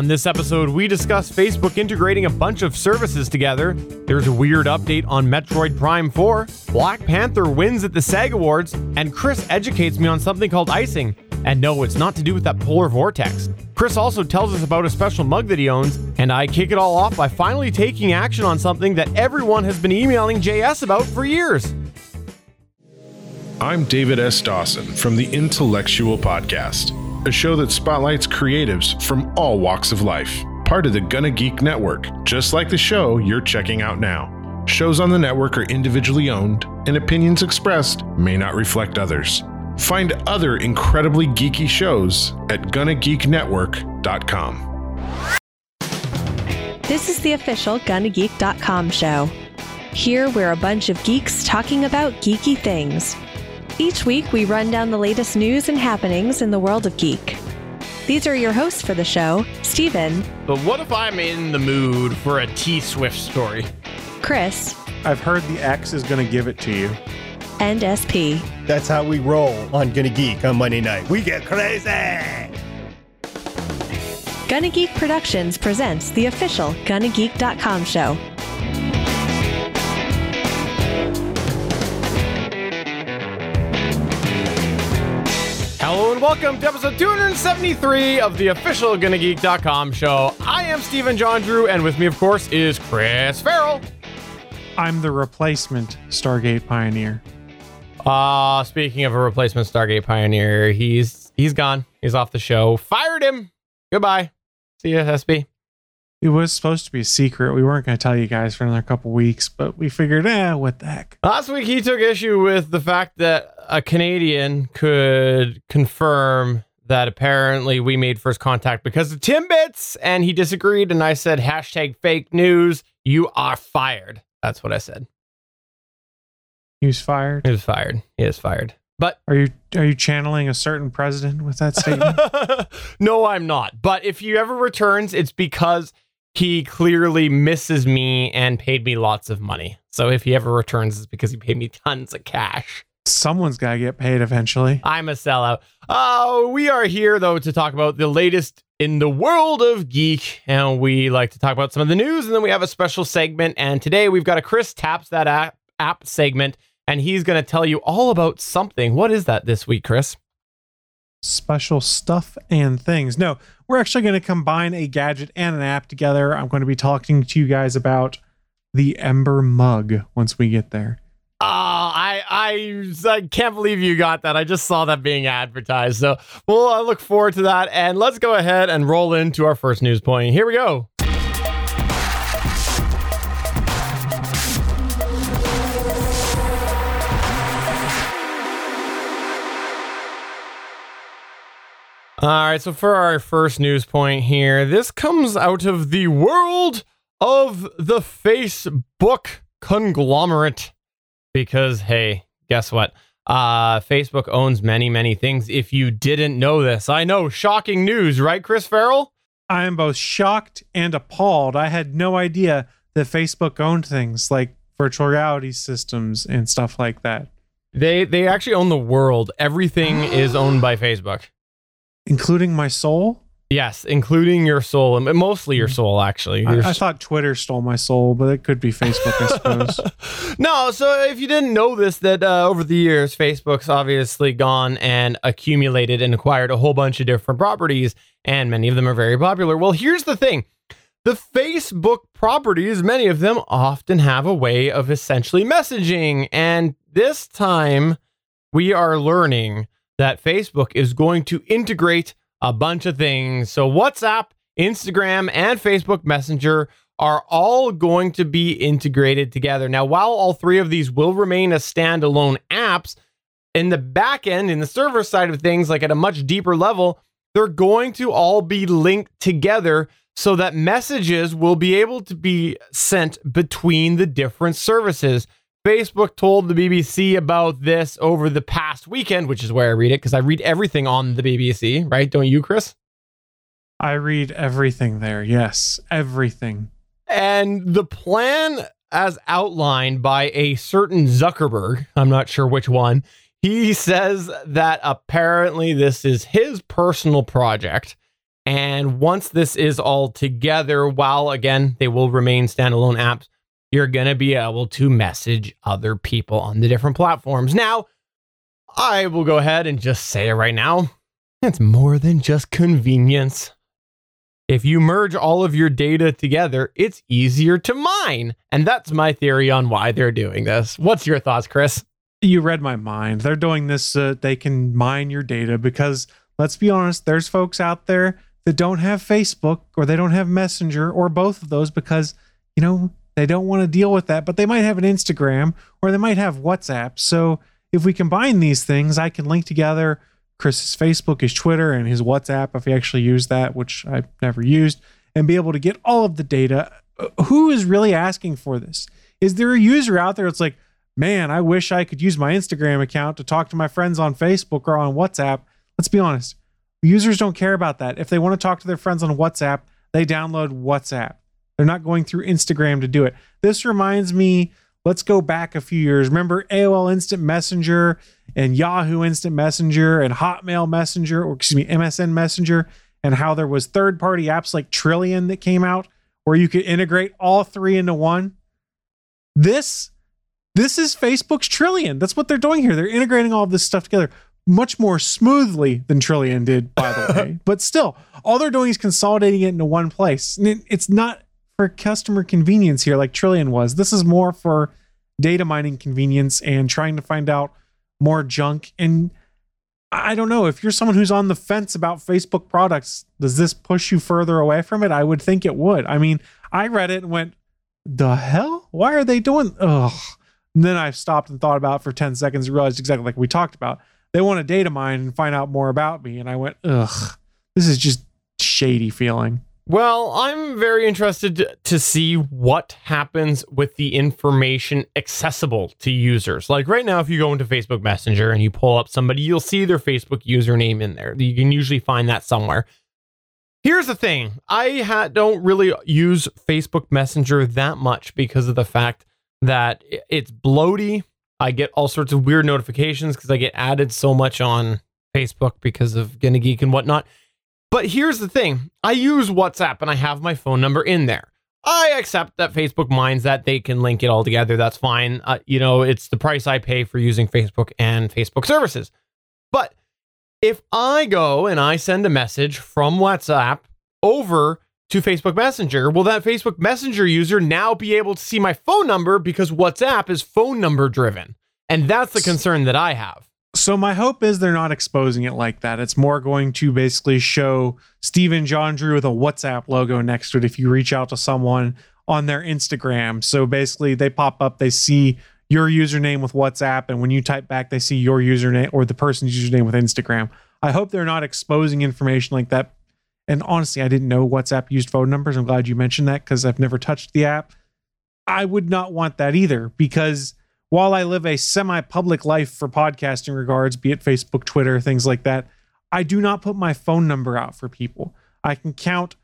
On this episode, we discuss Facebook integrating a bunch of services together. There's a weird update on Metroid Prime 4. Black Panther wins at the SAG Awards, and Chris educates me on something called icing. And no, it's not to do with that polar vortex. Chris also tells us about a special mug that he owns, and I kick it all off by finally taking action on something that everyone has been emailing JS about for years. I'm David S. Dawson from the Intellectual Podcast, a show that spotlights creatives from all walks of life, part of the Gonna Geek Network, just like the show you're checking out now. Shows on the network are individually owned, and opinions expressed may not reflect others. Find other incredibly geeky shows at GonnaGeekNetwork.com. This is the official GonnaGeek.com show. Here, we're a bunch of geeks talking about geeky things. Each week, we run down the latest news and happenings in the world of geek. These are your hosts for the show Stephen, But what if I'm in the mood for a T Swift story? Chris, I've heard the X is going to give it to you. and SP. That's how we roll on Gonna Geek on Monday night. We get crazy. Gonna Geek Productions presents the official GonnaGeek.com show. Hello and welcome to episode 273 of the official GonnaGeek.com show. I am Stephen Jondrew, and with me, of course, is Chris Ferrell. I'm the replacement Stargate Pioneer. Uh, speaking of a replacement Stargate Pioneer, he's he's gone. He's off the show. Fired him. Goodbye. See ya, SP. It was supposed to be a secret. We weren't going to tell you guys for another couple weeks, but we figured, eh, what the heck? Last week, he took issue with the fact that a Canadian could confirm that apparently we made first contact because of Timbits, and he disagreed. And I said, hashtag fake news. You are fired. That's what I said. He was fired. He was fired. He is fired. But Are you are you channeling a certain president with that statement? no, I'm not. But if he ever returns, it's because he clearly misses me and paid me lots of money. So if he ever returns, it's because he paid me tons of cash. Someone's got to get paid eventually. I'm a sellout. Uh, we are here, though, to talk about the latest in the world of geek. And we like to talk about some of the news. And then we have a special segment. And today we've got a Chris Taps That App, app segment. And he's going to tell you all about something. What is that this week, Chris? Special stuff and things. No, we're actually going to combine a gadget and an app together. I'm going to be talking to you guys about the Ember mug once we get there. Oh, I, I I can't believe you got that. I just saw that being advertised. So we'll uh, look forward to that. And let's go ahead and roll into our first news point. Here we go. All right, so for our first news point here, this comes out of the world of the Facebook conglomerate. Because hey guess what? Uh facebook owns many many things. If you didn't know this i know shocking news right chris ferrell? I am both shocked and appalled. I had no idea that Facebook owned things like virtual reality systems and stuff like that, they they actually own the world. Everything is owned by facebook including my soul. yes including your soul and mostly your soul actually Your I, I thought Twitter stole my soul, but it could be Facebook, I suppose. no, so if you didn't know this, that uh, over the years, Facebook's obviously gone and accumulated and acquired a whole bunch of different properties, and many of them are very popular. Well, here's the thing the Facebook properties, many of them often have a way of essentially messaging. And this time, we are learning that Facebook is going to integrate a bunch of things. So, WhatsApp, Instagram, and Facebook Messenger are all going to be integrated together. Now, while all three of these will remain as standalone apps, in the back end, in the server side of things, like at a much deeper level, they're going to all be linked together so that messages will be able to be sent between the different services. Facebook told the BBC about this over the past weekend, which is where I read it because I read everything on the BBC, right? Don't you, Chris? I read everything there. Yes, everything. And the plan, as outlined by a certain Zuckerberg, I'm not sure which one, he says that apparently this is his personal project And once this is all together, while again, they will remain standalone apps, you're going to be able to message other people on the different platforms. Now, I will go ahead and just say it right now. It's more than just convenience. If you merge all of your data together, it's easier to mine. And that's my theory on why they're doing this. What's your thoughts, Chris? You read my mind. They're doing this so they can mine your data because let's be honest, there's folks out there that don't have Facebook or they don't have Messenger or both of those because, you know, they don't want to deal with that, but they might have an Instagram or they might have WhatsApp. So if we combine these things, I can link together Chris's Facebook, his Twitter, and his WhatsApp if he actually used that, which I've never used, and be able to get all of the data. Uh, who is really asking for this? Is there a user out there that's like, man, I wish I could use my Instagram account to talk to my friends on Facebook or on WhatsApp? Let's be honest. Users don't care about that. If they want to talk to their friends on WhatsApp, they download WhatsApp. They're not going through Instagram to do it. This reminds me, let's go back a few years. Remember AOL Instant Messenger and Yahoo Instant Messenger and Hotmail Messenger, or excuse me, MSN Messenger, and how there was third-party apps like Trillian that came out where you could integrate all three into one. This this is Facebook's Trillian. That's what they're doing here. They're integrating all of this stuff together much more smoothly than Trillian did, by the way. But still, all they're doing is consolidating it into one place. And it's not for customer convenience here like Trillian was. This is more for data mining convenience and trying to find out more junk. And I don't know if you're someone who's on the fence about Facebook products, does this push you further away from it? I would think it would. I mean, I read it and went, the hell? Why are they doing? Ugh. And then I stopped and thought about for 10 seconds and realized exactly like we talked about they want to data mine and find out more about me. And I went, ugh, this is just shady feeling. Well, I'm very interested to see what happens with the information accessible to users. Like right now, if you go into Facebook Messenger and you pull up somebody, you'll see their Facebook username in there. You can usually find that somewhere. Here's the thing I ha- don't really use Facebook Messenger that much because of the fact that it's bloaty I get all sorts of weird notifications because I get added so much on Facebook because of Gonna Geek and whatnot. But here's the thing I use WhatsApp and I have my phone number in there. I accept that Facebook minds that they can link it all together. That's fine. Uh, you know, it's the price I pay for using Facebook and Facebook services. But if I go and I send a message from WhatsApp over to Facebook Messenger, will that Facebook Messenger user now be able to see my phone number because WhatsApp is phone number driven? And that's the concern that I have. So my hope is they're not exposing it like that. It's more going to basically show Stephen Jondrew with a WhatsApp logo next to it if you reach out to someone on their Instagram. So basically they pop up, they see your username with WhatsApp, and when you type back, they see your username or the person's username with Instagram. I hope they're not exposing information like that and honestly, I didn't know WhatsApp used phone numbers. I'm glad you mentioned that because I've never touched the app. I would not want that either because while I live a semi public life for podcasting regards, be it Facebook, Twitter, things like that, I do not put my phone number out for people. I can count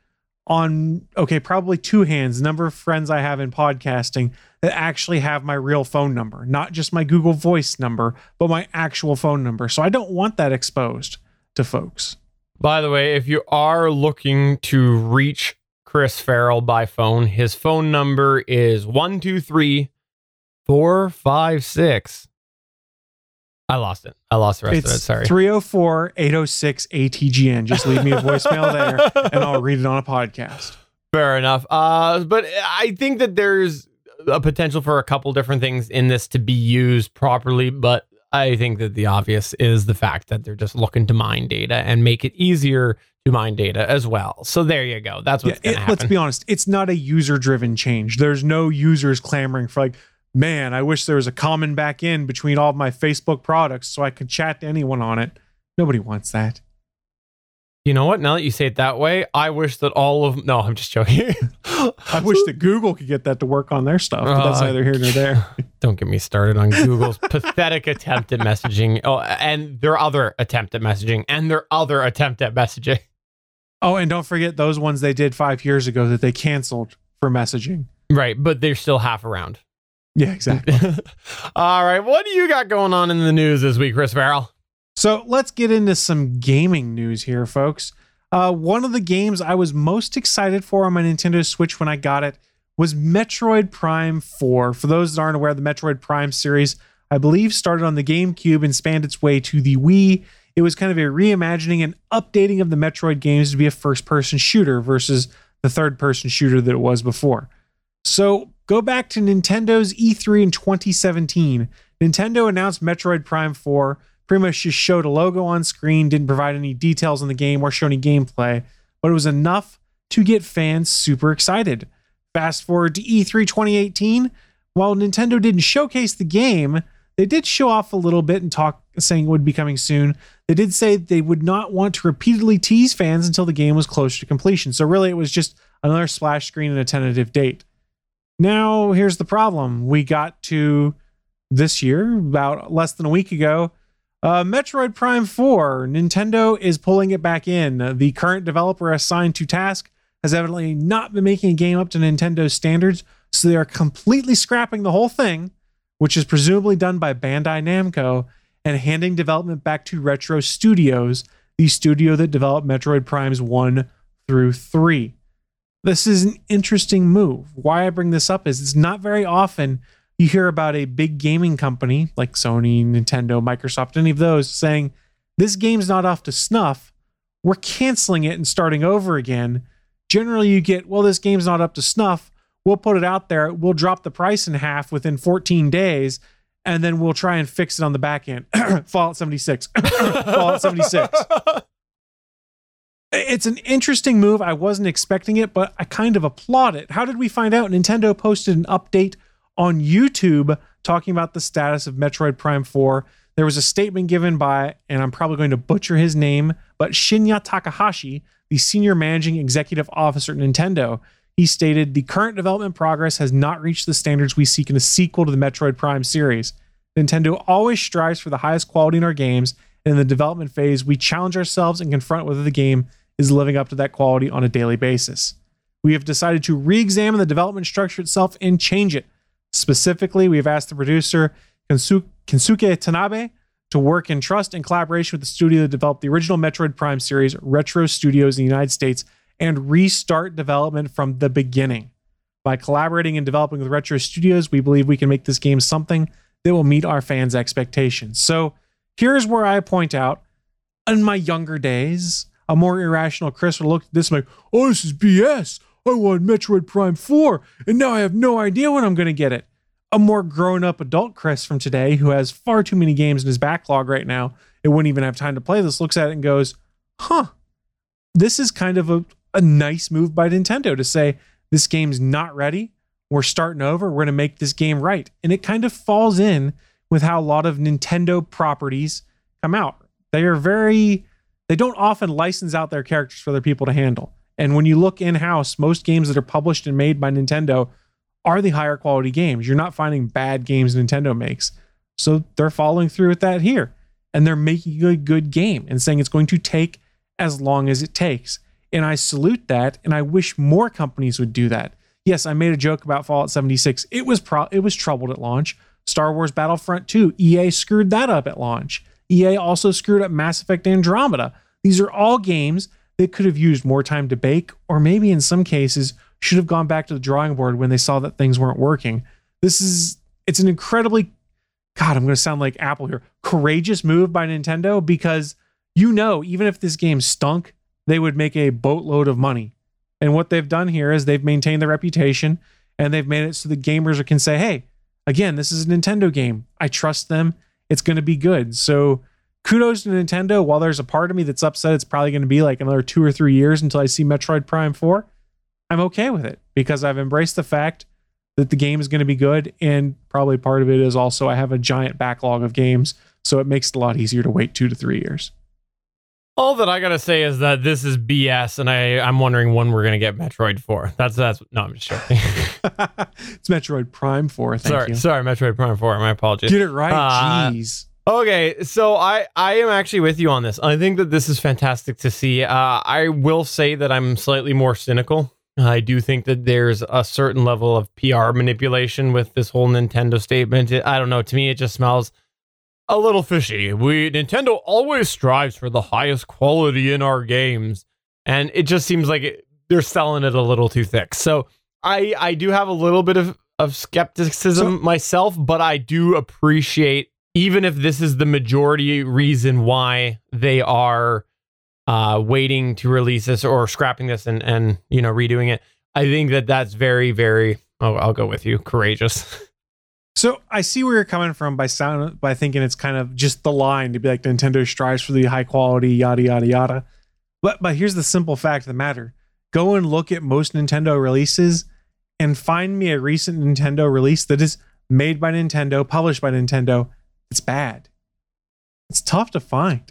on, okay, probably two hands, number of friends I have in podcasting that actually have my real phone number, not just my Google Voice number, but my actual phone number. So I don't want that exposed to folks. By the way, if you are looking to reach Chris Ferrell by phone, his phone number is 123 456. I lost it. I lost the rest it's of it. Sorry. 304 806 ATGN. Just leave me a voicemail there and I'll read it on a podcast. Fair enough. Uh, but I think that there's a potential for a couple different things in this to be used properly, but I think that the obvious is the fact that they're just looking to mine data and make it easier to mine data as well. So there you go. That's what's yeah. Let's be honest. It's not a user driven change. There's no users clamoring for like, man, I wish there was a common back end between all of my Facebook products so I could chat to anyone on it. Nobody wants that. You know what? Now that you say it that way, I wish that all of no, I'm just joking. I wish that Google could get that to work on their stuff, but that's uh, neither here nor there. Don't get me started on Google's pathetic attempt at messaging. Oh, and their other attempt at messaging, and their other attempt at messaging. Oh, and don't forget those ones they did five years ago that they canceled for messaging. Right, but they're still half around. Yeah, exactly. all right, what do you got going on in the news this week, Chris Ferrell? So let's get into some gaming news here, folks. Uh, one of the games I was most excited for on my Nintendo Switch when I got it was Metroid Prime 4. For those that aren't aware, the Metroid Prime series, I believe, started on the GameCube and spanned its way to the Wii. It was kind of a reimagining and updating of the Metroid games to be a first person shooter versus the third person shooter that it was before. So go back to Nintendo's E3 in 2017. Nintendo announced Metroid Prime 4, pretty much just showed a logo on screen, didn't provide any details on the game or show any gameplay, but it was enough to get fans super excited. Fast forward to E3 2018, while Nintendo didn't showcase the game, they did show off a little bit and talk saying it would be coming soon. They did say they would not want to repeatedly tease fans until the game was close to completion. So really it was just another splash screen and a tentative date. Now, here's the problem. We got to this year, about less than a week ago, uh, Metroid Prime 4. Nintendo is pulling it back in. The current developer assigned to task has evidently not been making a game up to Nintendo's standards, so they are completely scrapping the whole thing, which is presumably done by Bandai Namco, and handing development back to Retro Studios, the studio that developed Metroid Primes 1 through 3. This is an interesting move. Why I bring this up is it's not very often you hear about a big gaming company like Sony, Nintendo, Microsoft, any of those saying, This game's not off to snuff. We're canceling it and starting over again generally you get, well, this game's not up to snuff. We'll put it out there. We'll drop the price in half within 14 days, and then we'll try and fix it on the back end. Fallout 76. Fallout 76. It's an interesting move. I wasn't expecting it, but I kind of applaud it. How did we find out? Nintendo posted an update on YouTube talking about the status of Metroid Prime 4. There was a statement given by, and I'm probably going to butcher his name, but Shinya Takahashi, the senior managing executive officer at Nintendo. He stated, The current development progress has not reached the standards we seek in a sequel to the Metroid Prime series. Nintendo always strives for the highest quality in our games, and in the development phase, we challenge ourselves and confront whether the game is living up to that quality on a daily basis. We have decided to re examine the development structure itself and change it. Specifically, we have asked the producer, Kensuke Tanabe, to work in trust and collaboration with the studio that developed the original Metroid Prime series, Retro Studios in the United States, and restart development from the beginning. By collaborating and developing with Retro Studios, we believe we can make this game something that will meet our fans' expectations. So here's where I point out in my younger days, a more irrational Chris would look at this and like, oh, this is BS. I want Metroid Prime 4, and now I have no idea when I'm going to get it a more grown up adult Chris from today who has far too many games in his backlog right now and wouldn't even have time to play this looks at it and goes, huh, this is kind of a, a nice move by Nintendo to say, this game's not ready. We're starting over. We're going to make this game right. And it kind of falls in with how a lot of Nintendo properties come out. They are very, they don't often license out their characters for other people to handle. And when you look in house, most games that are published and made by Nintendo are the higher quality games. You're not finding bad games Nintendo makes. So they're following through with that here. And they're making a good game and saying it's going to take as long as it takes. And I salute that. And I wish more companies would do that. Yes, I made a joke about Fallout 76. It was pro- it was troubled at launch. Star Wars Battlefront 2, EA screwed that up at launch. EA also screwed up Mass Effect Andromeda. These are all games that could have used more time to bake, or maybe in some cases should have gone back to the drawing board when they saw that things weren't working. This is it's an incredibly God, I'm going to sound like Apple here. Courageous move by Nintendo because you know, even if this game stunk, they would make a boatload of money. And what they've done here is they've maintained their reputation and they've made it so the gamers can say, hey, again, this is a Nintendo game. I trust them. It's going to be good. So kudos to Nintendo. While there's a part of me that's upset, it's probably going to be like another two or three years until I see Metroid Prime 4. I'm okay with it because I've embraced the fact that the game is going to be good. And probably part of it is also I have a giant backlog of games. So it makes it a lot easier to wait two to three years. All that I gotta say is that this is BS, and I I'm wondering when we're gonna get Metroid Four. That's that's no, I'm just joking. it's Metroid Prime Four. sorry, you. sorry, Metroid Prime Four. My apologies. Get it right. Uh, Jeez. Okay, so I I am actually with you on this. I think that this is fantastic to see. Uh, I will say that I'm slightly more cynical I do think that there's a certain level of PR manipulation with this whole Nintendo statement. I don't know. To me, it just smells a little fishy. We Nintendo always strives for the highest quality in our games, and it just seems like it, they're selling it a little too thick. So I I do have a little bit of of skepticism So- myself, but I do appreciate even if this is the majority reason why they are uh, waiting to release this or scrapping this and and you know redoing it. I think that that's very very. Oh, I'll go with you. Courageous. So I see where you're coming from by sound by thinking it's kind of just the line to be like Nintendo strives for the high quality, yada yada yada. But but here's the simple fact of the matter. Go and look at most Nintendo releases and find me a recent Nintendo release that is made by Nintendo, published by Nintendo. It's bad. It's tough to find.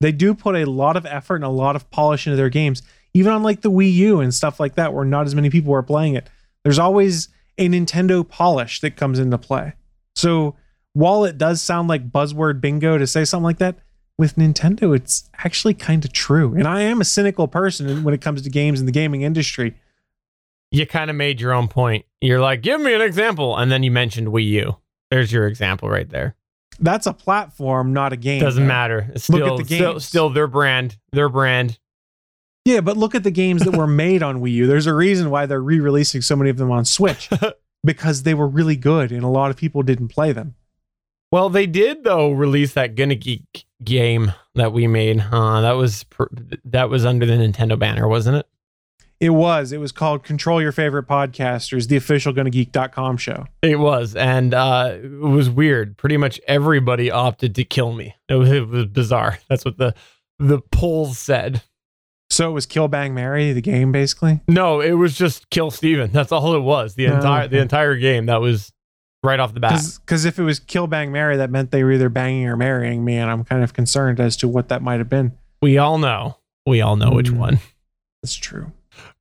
They do put a lot of effort and a lot of polish into their games, even on like the Wii U and stuff like that, where not as many people are playing it. There's always a Nintendo polish that comes into play. So while it does sound like buzzword bingo to say something like that, with Nintendo, it's actually kind of true. And I am a cynical person when it comes to games in the gaming industry. you kind of made your own point. You're like, give me an example, and then you mentioned Wii U. There's your example right there. That's a platform, not a game. Doesn't though. matter. It's Look at still, the still, still their brand. Their brand. Yeah, but look at the games that were made on Wii U. There's a reason why they're re-releasing so many of them on Switch because they were really good and a lot of people didn't play them. Well, they did though release that Gonna Geek game that we made. Uh, that was pr- that was under the Nintendo banner, wasn't it? It was. It was called Control Your Favorite Podcasters, the official GonnaGeek.com show. It was, and uh, it was weird. Pretty much everybody opted to kill me. It was, it was bizarre. That's what the the polls said. So it was Kill Bang Mary, the game, basically. No, it was just kill Stephen. That's all it was. The Oh, entire the entire game. That was right off the bat. Because if it was Kill Bang Mary, that meant they were either banging or marrying me, and I'm kind of concerned as to what that might have been. We all know. We all know which Mm. one. That's true.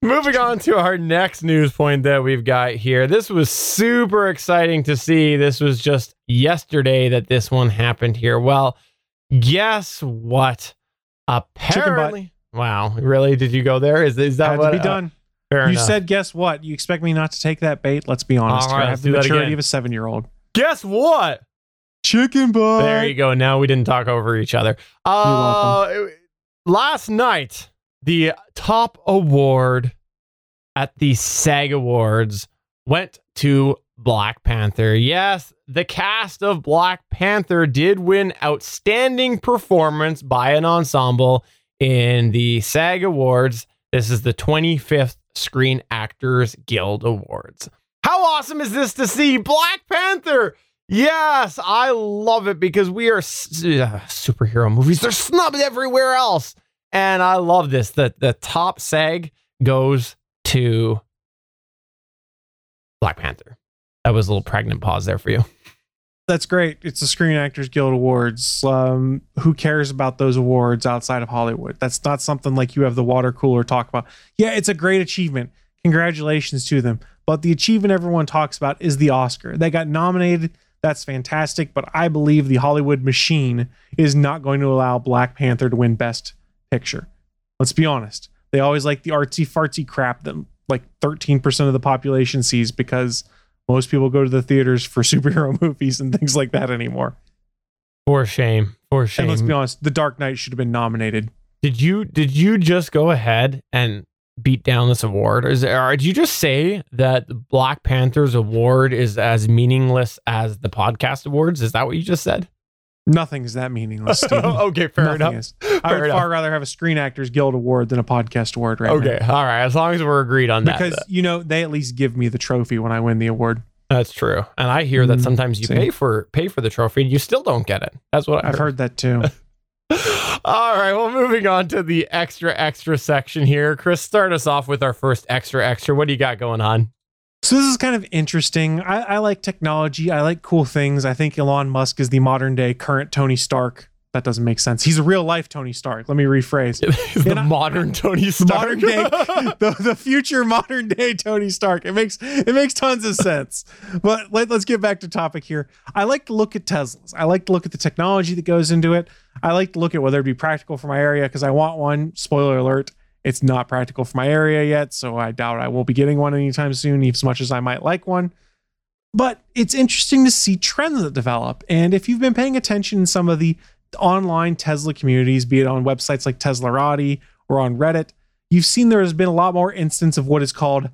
Moving on to our next news point that we've got here. This was super exciting to see. This was just yesterday that this one happened here. Well, guess what? butt. Apparently, wow, really? Did you go there? Is is that Had what to be uh, done. fair you enough. said, guess what? You expect me not to take that bait? Let's be honest. All here. right, I have the maturity of a seven year old. Guess what? Chicken butt. There you go. Now we didn't talk over each other. Uh, last night, the top award at the SAG Awards went to Black Panther. Yes, the cast of Black Panther did win Outstanding Performance by an Ensemble in the SAG Awards. This is the 25th Screen Actors Guild Awards. How awesome is this to see Black Panther? Yes, I love it because we are uh, superhero movies. They're snubbed everywhere else. And I love this. The, the top SAG goes to Black Panther. That was a little pregnant pause there for you. That's great. It's the Screen Actors Guild Awards. Um, who cares about those awards outside of Hollywood? That's not something like you have the water cooler talk about. Yeah, it's a great achievement. Congratulations to them. But the achievement everyone talks about is the Oscar. They got nominated. That's fantastic. But I believe the Hollywood machine is not going to allow Black Panther to win Best Picture. Let's be honest. They always like the artsy fartsy crap that like 13% of the population sees because most people go to the theaters for superhero movies and things like that anymore. For shame. For shame. And let's be honest, The Dark Knight should have been nominated. Did you did you just go ahead and beat down this award? Or, is or did you just say that Black Panther's award is as meaningless as the podcast awards? Is that what you just said? Nothing is that meaningless, okay, fair Nothing enough. is. I would enough. far rather have a Screen Actors Guild Award than a podcast award right Okay, now. all right. As long as we're agreed on that, Because, you know, they at least give me the trophy when I win the award. that's true. And I hear that Mm, sometimes you see. pay for pay for the trophy and you still don't get it. That's what I've, I've heard that too. All right, well, moving on to the extra extra section here. Chris, start us off with our first extra extra. What do you got going on? So this is kind of interesting. I, I like technology. I like cool things. I think Elon Musk is the modern day current Tony Stark. That doesn't make sense. He's a real life Tony Stark. Let me rephrase. The And I- modern Tony Stark? modern day the, the future modern day tony stark it makes it makes tons of sense but let, let's get back to topic here i like to look at teslas i like to look at the technology that goes into it i like to look at whether it'd be practical for my area because i want one spoiler alert it's not practical for my area yet so i doubt i won't be getting one anytime soon as much as i might like one but it's interesting to see trends that develop and if you've been paying attention in some of the online tesla communities be it on websites like teslarati or on reddit you've seen there has been a lot more instance of what is called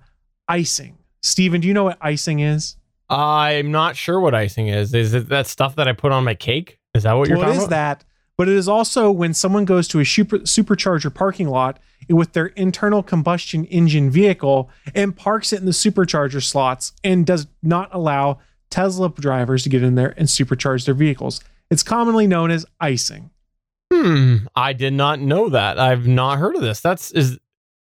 icing. Stephen, do you know what icing is? I'm not sure what icing is. Is it that stuff that I put on my cake? Is that what you're well, it talking is about? that, but it is also when someone goes to a super, supercharger parking lot with their internal combustion engine vehicle and parks it in the supercharger slots and does not allow Tesla drivers to get in there and supercharge their vehicles. It's commonly known as icing. Hmm. I did not know that. I've not heard of this. That's is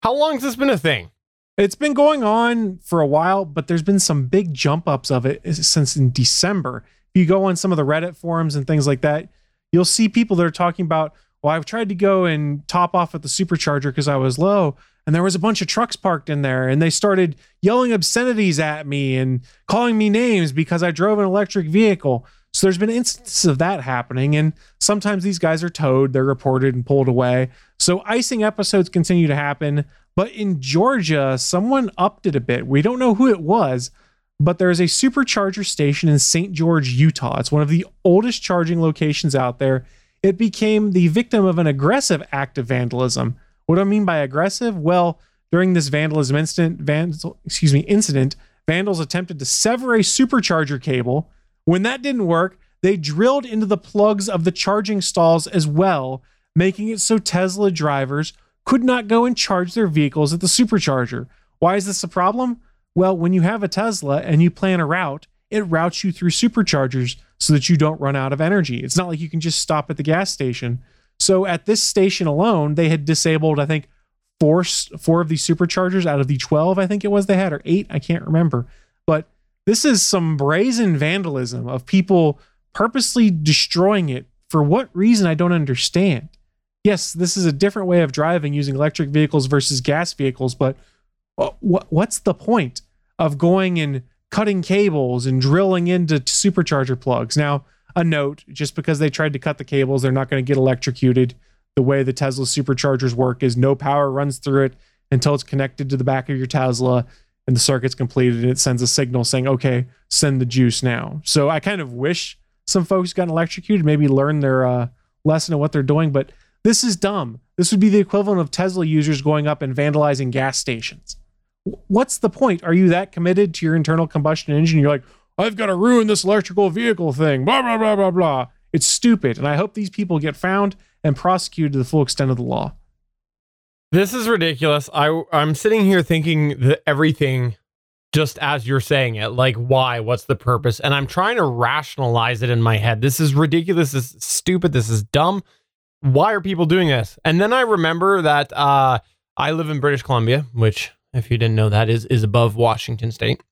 how long has this been a thing? It's been going on for a while, but there's been some big jump ups of it since in December. If you go on some of the Reddit forums and things like that, you'll see people that are talking about, well, I've tried to go and top off at the supercharger because I was low, and there was a bunch of trucks parked in there, and they started yelling obscenities at me and calling me names because I drove an electric vehicle. So there's been instances of that happening, and sometimes these guys are towed, they're reported and pulled away. So icing episodes continue to happen. But in Georgia, someone upped it a bit. We don't know who it was, but there's a supercharger station in St. George, Utah. It's one of the oldest charging locations out there. It became the victim of an aggressive act of vandalism. What do I mean by aggressive? Well, during this vandalism incident, vandal, excuse me, incident, vandals attempted to sever a supercharger cable. When that didn't work, they drilled into the plugs of the charging stalls as well, making it so Tesla drivers could not go and charge their vehicles at the supercharger. Why is this a problem? Well, when you have a Tesla and you plan a route, it routes you through superchargers so that you don't run out of energy. It's not like you can just stop at the gas station. So at this station alone, they had disabled, I think, four four of these superchargers out of the 12, I think it was they had, or eight, I can't remember. This is some brazen vandalism of people purposely destroying it for what reason I don't understand yes, this is a different way of driving using electric vehicles versus gas vehicles, but what's the point of going and cutting cables and drilling into supercharger plugs? Now, a note just because they tried to cut the cables, they're not going to get electrocuted. The way the Tesla superchargers work is no power runs through it until it's connected to the back of your Tesla and the circuit's completed and it sends a signal saying, okay, send the juice now. So I kind of wish some folks got electrocuted, maybe learn their uh, lesson of what they're doing, but this is dumb. This would be the equivalent of Tesla users going up and vandalizing gas stations. What's the point? Are you that committed to your internal combustion engine? You're like, I've got to ruin this electrical vehicle thing, blah, blah, blah, blah, blah. It's stupid. And I hope these people get found and prosecuted to the full extent of the law. This is ridiculous. I, I'm sitting here thinking that everything just as you're saying it. Like, why? What's the purpose? And I'm trying to rationalize it in my head. This is ridiculous. This is stupid. This is dumb why are people doing this? And then I remember that uh, I live in British Columbia, which, if you didn't know, that is is above Washington State.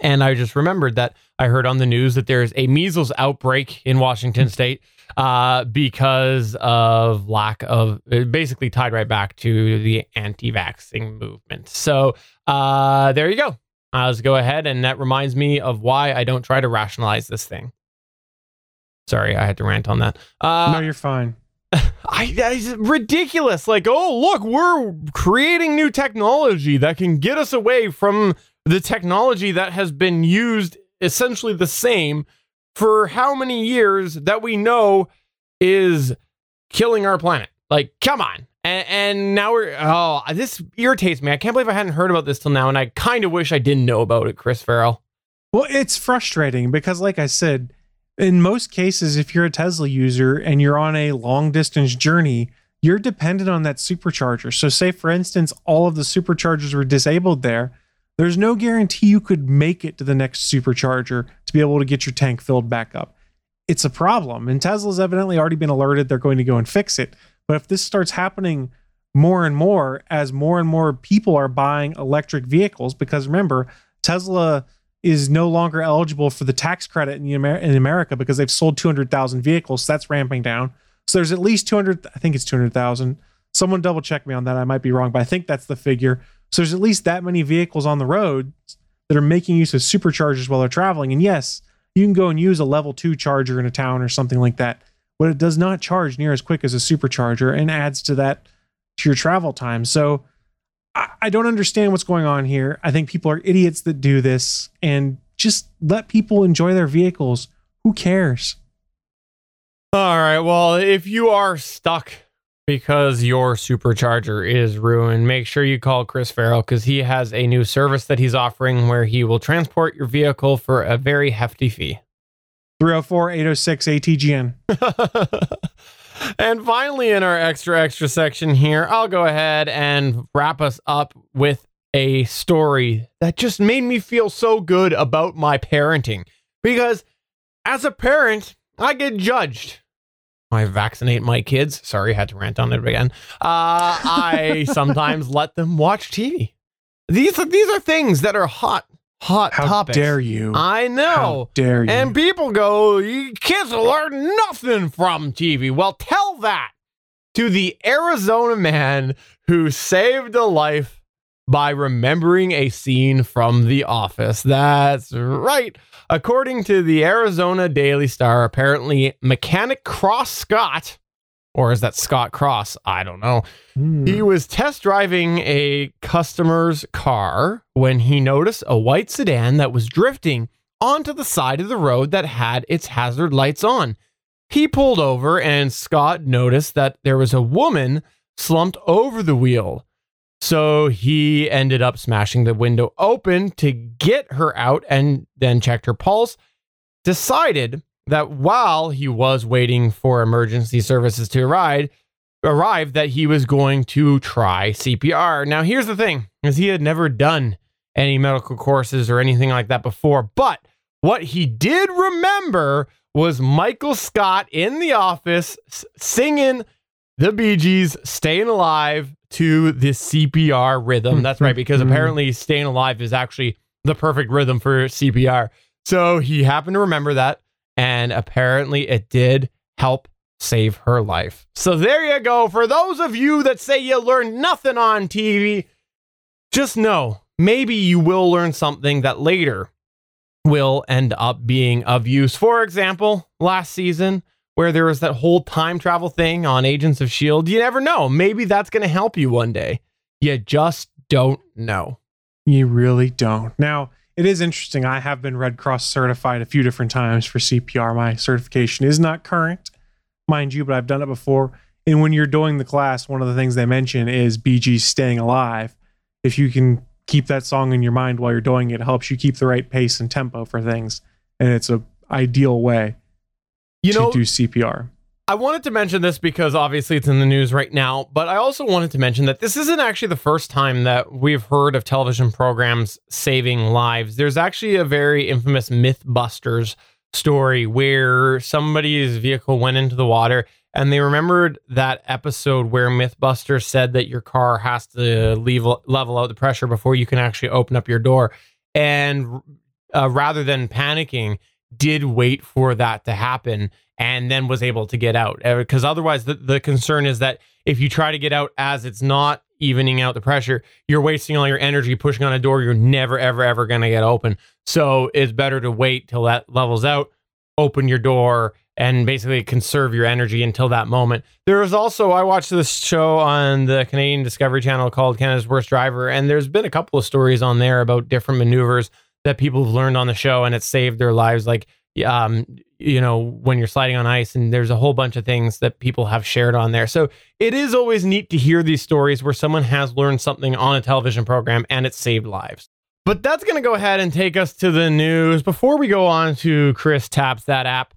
And I just remembered that I heard on the news that there's a measles outbreak in Washington State uh, because of lack of, basically tied right back to the anti-vaxxing movement. So uh, there you go. Uh, let's go ahead, and that reminds me of why I don't try to rationalize this thing. Sorry, I had to rant on that. Uh, no, you're fine. I, it's ridiculous. Like, oh, look, we're creating new technology that can get us away from the technology that has been used essentially the same for how many years that we know is killing our planet. Like, come on. And, and now we're, oh, this irritates me. I can't believe I hadn't heard about this till now. And I kind of wish I didn't know about it, Chris Ferrell. Well, it's frustrating because, like I said, in most cases, if you're a Tesla user and you're on a long distance journey, you're dependent on that supercharger. So, say for instance, all of the superchargers were disabled there, there's no guarantee you could make it to the next supercharger to be able to get your tank filled back up. It's a problem, and Tesla's evidently already been alerted they're going to go and fix it. But if this starts happening more and more as more and more people are buying electric vehicles, because remember, Tesla is no longer eligible for the tax credit in, Amer- in America because they've sold 200,000 vehicles. So that's ramping down. So there's at least 200, I think it's 200,000. Someone double check me on that. I might be wrong, but I think that's the figure. So there's at least that many vehicles on the road that are making use of superchargers while they're traveling. And yes, you can go and use a level two charger in a town or something like that, but it does not charge near as quick as a supercharger and adds to that to your travel time. So I, don't understand what's going on here. I think people are idiots that do this and just let people enjoy their vehicles. Who cares? All right. Well, if you are stuck because your supercharger is ruined, make sure you call Chris Ferrell because he has a new service that he's offering where he will transport your vehicle for a very hefty fee. 304 806 ATGN. and finally, in our extra extra section here, I'll go ahead and wrap us up with a story that just made me feel so good about my parenting. Because as a parent, I get judged. I vaccinate my kids. Sorry, I had to rant on it again. Uh, I sometimes let them watch TV. These are, these are things that are hot, hot How topics. dare you? I know. How dare you? And people go, "You kids learn nothing from TV. Well, tell that to the Arizona man who saved a life by remembering a scene from The Office. That's right. According to the Arizona Daily Star, apparently mechanic Cross Scott, or is that Scott Cross? I don't know. Hmm. He was test driving a customer's car when he noticed a white sedan that was drifting onto the side of the road that had its hazard lights on. He pulled over and Scott noticed that there was a woman slumped over the wheel. So he ended up smashing the window open to get her out and then checked her pulse. Decided that while he was waiting for emergency services to arrive, arrive that he was going to try CPR. Now here's the thing, is he had never done any medical courses or anything like that before, but what he did remember was Michael Scott in the office singing the Bee Gees Staying Alive to the CPR rhythm. Hmm. That's right, because hmm. apparently staying alive is actually the perfect rhythm for CPR. So he happened to remember that, and apparently it did help save her life. So there you go. For those of you that say you learn nothing on TV, just know maybe you will learn something that later will end up being of use. For example, last season, where there was that whole time travel thing on Agents of S.H.I.E.L.D., you never know. Maybe that's going to help you one day. You just don't know. You really don't. Now, it is interesting. I have been Red Cross certified a few different times for CPR. My certification is not current, mind you, but I've done it before. And when you're doing the class, one of the things they mention is Bee Gees staying alive. If you can keep that song in your mind while you're doing it, it helps you keep the right pace and tempo for things. And it's a ideal way You to know, do CPR. I wanted to mention this because obviously it's in the news right now, but I also wanted to mention that this isn't actually the first time that we've heard of television programs saving lives. There's actually a very infamous Mythbusters story where somebody's vehicle went into the water and they remembered that episode where Mythbusters said that your car has to leave level out the pressure before you can actually open up your door. And uh, rather than panicking, did wait for that to happen and then was able to get out. Uh, because otherwise, the, the concern is that if you try to get out as it's not evening out the pressure, you're wasting all your energy pushing on a door you're never, ever, ever going to get open. So it's better to wait till that levels out, open your door, and basically conserve your energy until that moment. There is also, I watched this show on the Canadian Discovery Channel called Canada's Worst Driver, and there's been a couple of stories on there about different maneuvers that people have learned on the show and it saved their lives. Like, um, you know, when you're sliding on ice, and there's a whole bunch of things that people have shared on there. So it is always neat to hear these stories where someone has learned something on a television program and it saved lives. But that's going to go ahead and take us to the news. Before we go on to Chris Taps That App,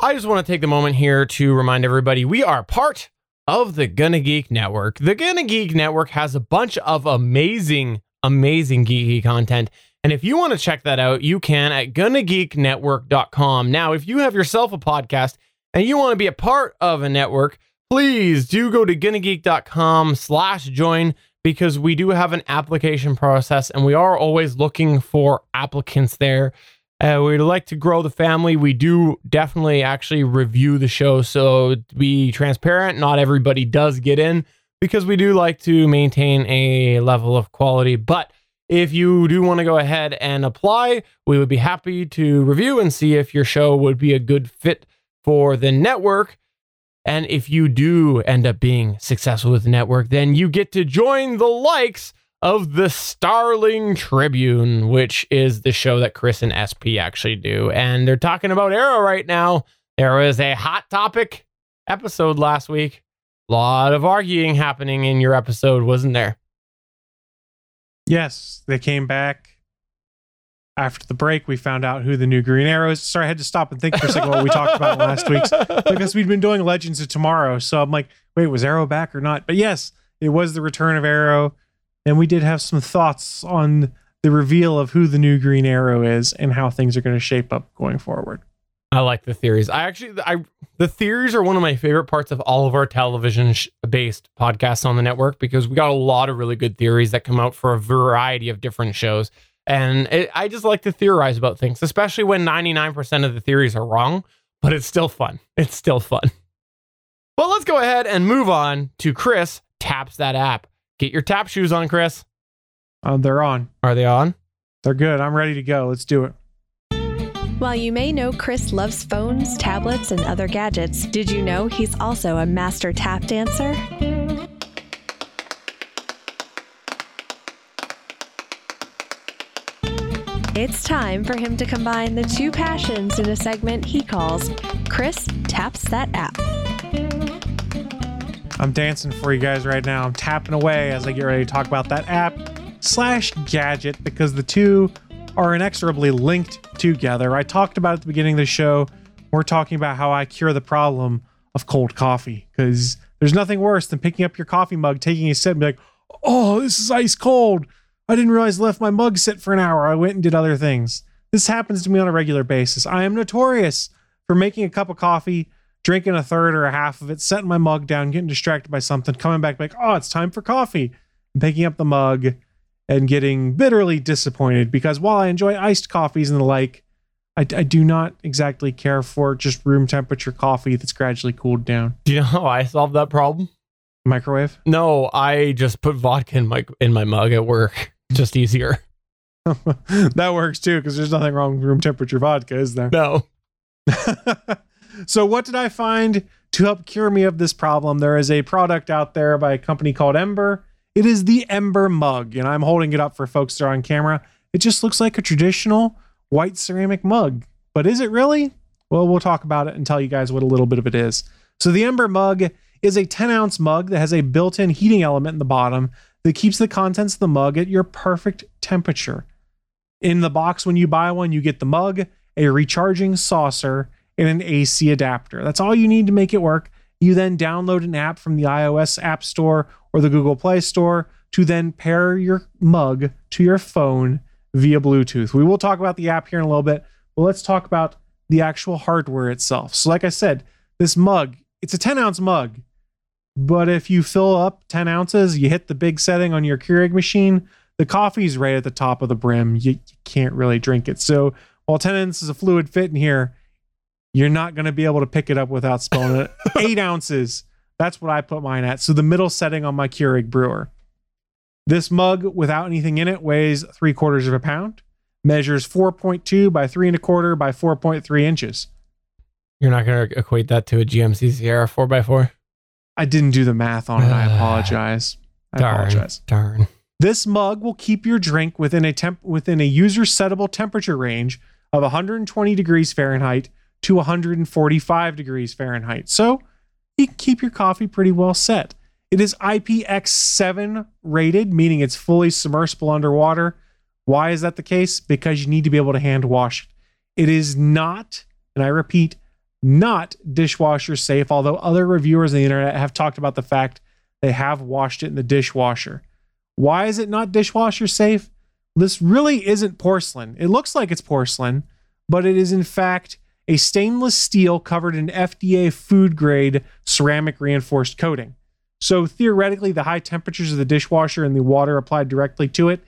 I just want to take the moment here to remind everybody we are part of the Gonna Geek Network. The Gonna Geek Network has a bunch of amazing, amazing geeky content. And if you want to check that out, you can at gonnageeknetwork.com. Now, if you have yourself a podcast and you want to be a part of a network, please do go to gonnageek.com slash join because we do have an application process and we are always looking for applicants there. Uh, we'd like to grow the family. We do definitely actually review the show. So be transparent, not everybody does get in because we do like to maintain a level of quality. But if you do want to go ahead and apply, we would be happy to review and see if your show would be a good fit for the network. And if you do end up being successful with the network, then you get to join the likes of the Starling Tribune, which is the show that Chris and SP actually do. And they're talking about Arrow right now. There was a hot topic episode last week A lot of arguing happening in your episode, wasn't there? Yes, they came back. After the break, we found out who the new Green Arrow is. Sorry, I had to stop and think for a second what we talked about last week's because we'd been doing Legends of Tomorrow. So I'm like, wait, was Arrow back or not? But yes, it was the return of Arrow. And we did have some thoughts on the reveal of who the new Green Arrow is and how things are going to shape up going forward. I like the theories. I actually, I the theories are one of my favorite parts of all of our television sh- based podcasts on the network because we got a lot of really good theories that come out for a variety of different shows. And it, I just like to theorize about things, especially when 99% of the theories are wrong, but it's still fun. It's still fun. Well, let's go ahead and move on to Chris taps that app. Get your tap shoes on, Chris. Uh, they're on. Are they on? They're good. I'm ready to go. Let's do it. While you may know Chris loves phones, tablets, and other gadgets, did you know he's also a master tap dancer? It's time for him to combine the two passions in a segment he calls Chris Taps That App. I'm dancing for you guys right now. I'm tapping away as I get ready to talk about that app slash gadget because the two are inexorably linked together. I talked about at the beginning of the show. We're talking about how I cure the problem of cold coffee because there's nothing worse than picking up your coffee mug, taking a sip, and be like, "Oh, this is ice cold. I didn't realize I left my mug sit for an hour. I went and did other things." This happens to me on a regular basis. I am notorious for making a cup of coffee, drinking a third or a half of it, setting my mug down, getting distracted by something, coming back like, "Oh, it's time for coffee," picking up the mug and getting bitterly disappointed because while I enjoy iced coffees and the like, I, I, do not exactly care for just room temperature coffee that's gradually cooled down. Do you know how I solved that problem? Microwave? No, I just put vodka in my in my mug at work. Just easier. that works too because there's nothing wrong with room temperature vodka, is there? No. so what did I find to help cure me of this problem? There is a product out there by a company called Ember it is the Ember mug, and I'm holding it up for folks that are on camera. It just looks like a traditional white ceramic mug. But is it really? Well, we'll talk about it and tell you guys what a little bit of it is. So, the Ember mug is a 10 ounce mug that has a built in heating element in the bottom that keeps the contents of the mug at your perfect temperature. In the box, when you buy one, you get the mug, a recharging saucer, and an AC adapter. That's all you need to make it work. You then download an app from the iOS App Store or the Google Play Store to then pair your mug to your phone via Bluetooth. We will talk about the app here in a little bit, but let's talk about the actual hardware itself. So, like I said, this mug, it's a 10 ounce mug, but if you fill up 10 ounces, you hit the big setting on your Keurig machine, the coffee's right at the top of the brim. You, you can't really drink it. So, while 10 ounces of fluid fit in here, you're not going to be able to pick it up without spilling it. Eight ounces. That's what I put mine at. So the middle setting on my Keurig brewer. This mug without anything in it weighs three quarters of a pound, measures 4.2 by three and a quarter by 4.3 inches. You're not going to equate that to a GMC Sierra 4x4? I didn't do the math on it. I ah. apologize. I darn, apologize. Darn. This mug will keep your drink within a temp within a user settable temperature range of 120 degrees Fahrenheit to 145 degrees Fahrenheit. So you can keep your coffee pretty well set. It is IPX7 rated, meaning it's fully submersible underwater. Why is that the case? Because you need to be able to hand wash it. It is not, and I repeat, not dishwasher safe, although other reviewers on the internet have talked about the fact they have washed it in the dishwasher. Why is it not dishwasher safe? This really isn't porcelain. It looks like it's porcelain, but it is in fact a stainless steel covered in FDA food grade ceramic reinforced coating. So theoretically, the high temperatures of the dishwasher and the water applied directly to it,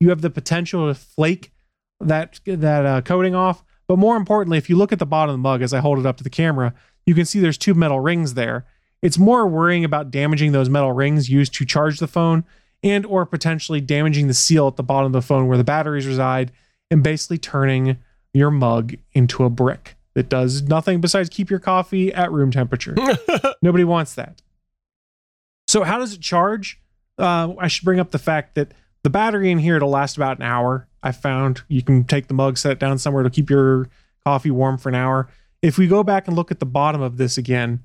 you have the potential to flake that that uh, coating off. But more importantly, if you look at the bottom of the mug as I hold it up to the camera, you can see there's two metal rings there. It's more worrying about damaging those metal rings used to charge the phone and or potentially damaging the seal at the bottom of the phone where the batteries reside and basically turning your mug into a brick that does nothing besides keep your coffee at room temperature. Nobody wants that. So, how does it charge? Uh, I should bring up the fact that the battery in here it'll last about an hour. I found you can take the mug, set it down somewhere to keep your coffee warm for an hour. If we go back and look at the bottom of this again,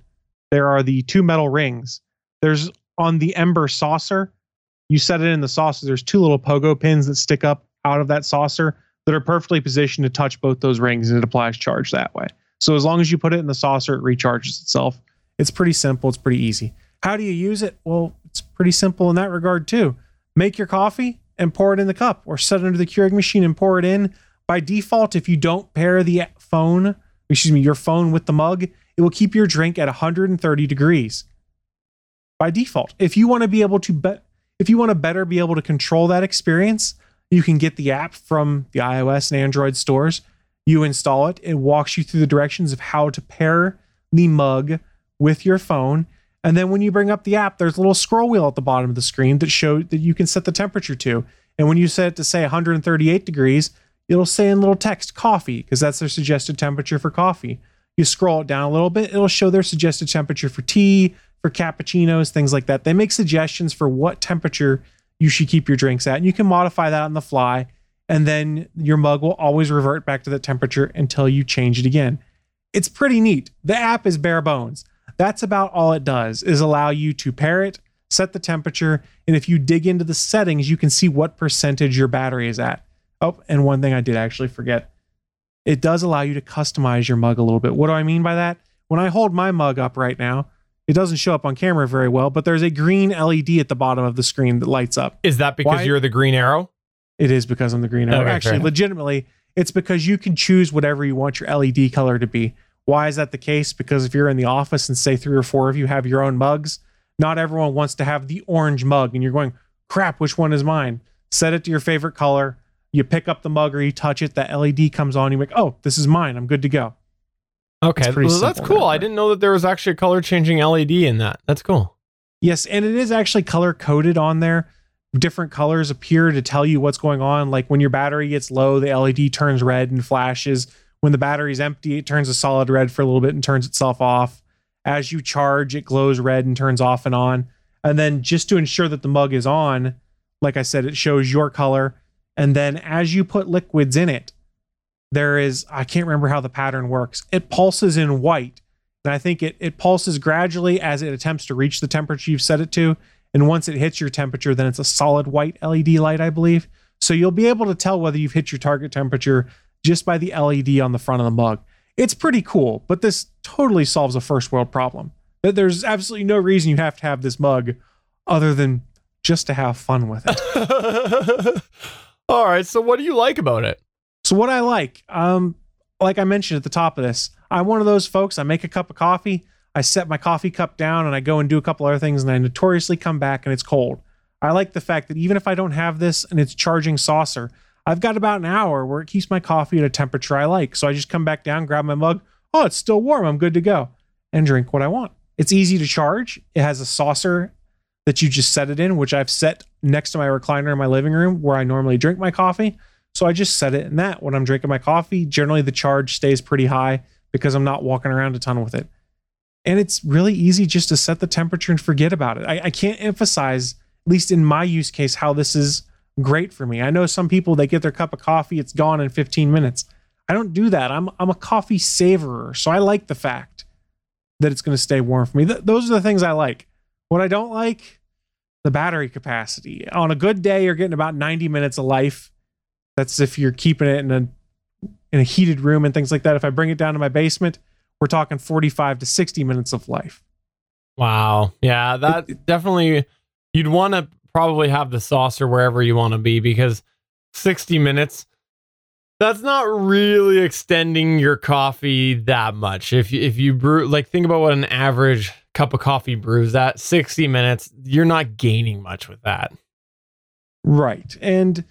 there are the two metal rings. There's on the Ember saucer, you set it in the saucer. There's two little pogo pins that stick up out of that saucer that are perfectly positioned to touch both those rings and it applies charge that way. So as long as you put it in the saucer, it recharges itself. It's pretty simple, it's pretty easy. How do you use it? Well, it's pretty simple in that regard too. Make your coffee and pour it in the cup or set it under the Keurig machine and pour it in. By default, if you don't pair the phone, excuse me, your phone with the mug, it will keep your drink at 130 degrees. By default. If you want to be able to bet if you want to better be able to control that experience, you can get the app from the iOS and Android stores. You install it, it walks you through the directions of how to pair the mug with your phone. And then when you bring up the app, there's a little scroll wheel at the bottom of the screen that shows that you can set the temperature to. And when you set it to say 138 degrees, it'll say in little text coffee because that's their suggested temperature for coffee. You scroll it down a little bit, it'll show their suggested temperature for tea, for cappuccinos, things like that. They make suggestions for what temperature you should keep your drinks at. And you can modify that on the fly. And then your mug will always revert back to that temperature until you change it again. It's pretty neat. The app is bare bones. That's about all it does is allow you to pair it, set the temperature, and if you dig into the settings, you can see what percentage your battery is at. Oh, and one thing I did actually forget. It does allow you to customize your mug a little bit. What do I mean by that? When I hold my mug up right now, it doesn't show up on camera very well, but there's a green LED at the bottom of the screen that lights up. Is that because Why- you're the green arrow? It is because I'm the green arrow. Okay, Actually, enough. legitimately, it's because you can choose whatever you want your LED color to be. Why is that the case? Because if you're in the office and say three or four of you have your own mugs, not everyone wants to have the orange mug and you're going, crap, which one is mine? Set it to your favorite color. You pick up the mug or you touch it, that LED comes on. You're like, oh, this is mine. I'm good to go. Okay, It's well, that's cool. that I didn't know that there was actually a color changing LED in that. That's cool. Yes, and it is actually color coded on there. Different colors appear to tell you what's going on. Like when your battery gets low, the LED turns red and flashes. When the battery's empty, it turns a solid red for a little bit and turns itself off. As you charge, it glows red and turns off and on. And then just to ensure that the mug is on, like I said, it shows your color. And then as you put liquids in it, there is, I can't remember how the pattern works. It pulses in white. And I think it, it pulses gradually as it attempts to reach the temperature you've set it to. And once it hits your temperature, then it's a solid white LED light, I believe. So you'll be able to tell whether you've hit your target temperature just by the LED on the front of the mug. It's pretty cool, but this totally solves a first world problem. That There's absolutely no reason you have to have this mug other than just to have fun with it. All right, so what do you like about it? So what I like, um, like I mentioned at the top of this, I'm one of those folks. I make a cup of coffee, I set my coffee cup down, and I go and do a couple other things, and I notoriously come back and it's cold. I like the fact that even if I don't have this and it's charging saucer, I've got about an hour where it keeps my coffee at a temperature I like. So I just come back down, grab my mug. Oh, it's still warm. I'm good to go, and drink what I want. It's easy to charge. It has a saucer that you just set it in, which I've set next to my recliner in my living room where I normally drink my coffee. So I just set it in that when I'm drinking my coffee. Generally, the charge stays pretty high because I'm not walking around a ton with it. And it's really easy just to set the temperature and forget about it. I, I can't emphasize, at least in my use case, how this is great for me. I know some people, they get their cup of coffee, it's gone in 15 minutes. I don't do that. I'm, I'm a coffee savorer. So I like the fact that it's going to stay warm for me. Th- those are the things I like. What I don't like, the battery capacity. On a good day, you're getting about 90 minutes of life. That's if you're keeping it in a in a heated room and things like that. If I bring it down to my basement, we're talking 45 to 60 minutes of life. Wow. Yeah, that definitely you'd want to probably have the saucer wherever you want to be because 60 minutes that's not really extending your coffee that much. If you, if you brew like think about what an average cup of coffee brews at 60 minutes, you're not gaining much with that. Right. And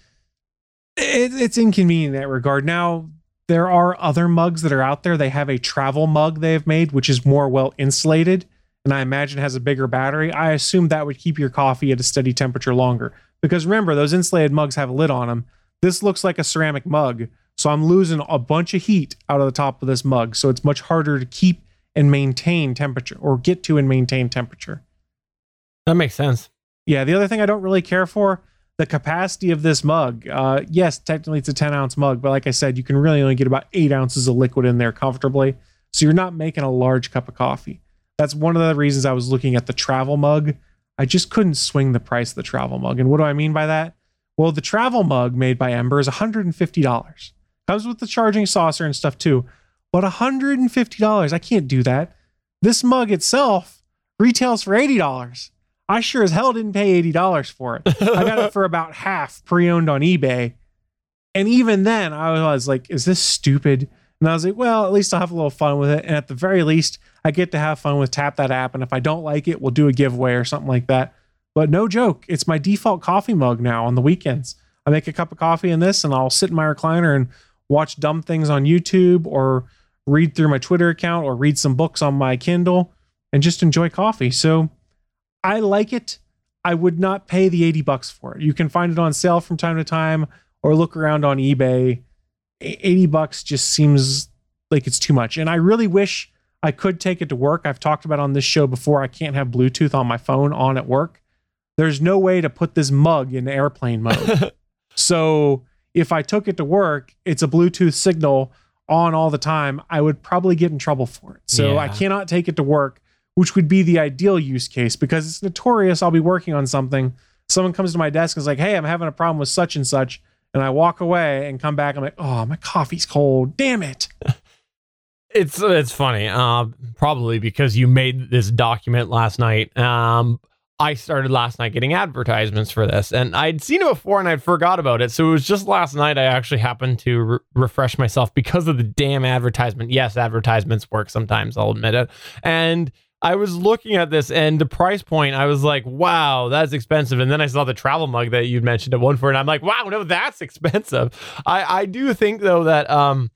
it, it's inconvenient in that regard. Now, there are other mugs that are out there. They have a travel mug they have made, which is more well insulated and I imagine has a bigger battery. I assume that would keep your coffee at a steady temperature longer. Because remember, those insulated mugs have a lid on them. This looks like a ceramic mug. So I'm losing a bunch of heat out of the top of this mug. So it's much harder to keep and maintain temperature or get to and maintain temperature. That makes sense. Yeah, the other thing I don't really care for the capacity of this mug. Uh, yes, technically it's a 10 ounce mug, but like I said, you can really only get about eight ounces of liquid in there comfortably. So you're not making a large cup of coffee. That's one of the reasons I was looking at the travel mug. I just couldn't swing the price of the travel mug. And what do I mean by that? Well, the travel mug made by Ember is $150. Comes with the charging saucer and stuff too. But $150, I can't do that. This mug itself retails for $80. I sure as hell didn't pay $80 for it. I got it for about half pre owned on eBay. And even then, I was like, is this stupid? And I was like, well, at least I'll have a little fun with it. And at the very least, I get to have fun with Tap That app. And if I don't like it, we'll do a giveaway or something like that. But no joke, it's my default coffee mug now on the weekends. I make a cup of coffee in this and I'll sit in my recliner and watch dumb things on YouTube or read through my Twitter account or read some books on my Kindle and just enjoy coffee. So I like it. I would not pay the 80 bucks for it. You can find it on sale from time to time or look around on eBay. 80 bucks just seems like it's too much. And I really wish I could take it to work. I've talked about on this show before I can't have Bluetooth on my phone on at work. There's no way to put this mug in airplane mode. so if I took it to work, it's a Bluetooth signal on all the time. I would probably get in trouble for it. So I cannot take it to work, which would be the ideal use case because it's notorious. I'll be working on something. Someone comes to my desk and is like, hey, I'm having a problem with such and such. And I walk away and come back. I'm like, oh, my coffee's cold. Damn it. It's it's funny, uh, probably because you made this document last night. Um, I started last night getting advertisements for this, and I'd seen it before and I'd forgot about it. So it was just last night I actually happened to re- refresh myself because of the damn advertisement. Yes, advertisements work sometimes. I'll admit it. And I was looking at this and the price point. I was like, "Wow, that's expensive." And then I saw the travel mug that you'd mentioned at one point. And I'm like, "Wow, no, that's expensive." I I do think though that um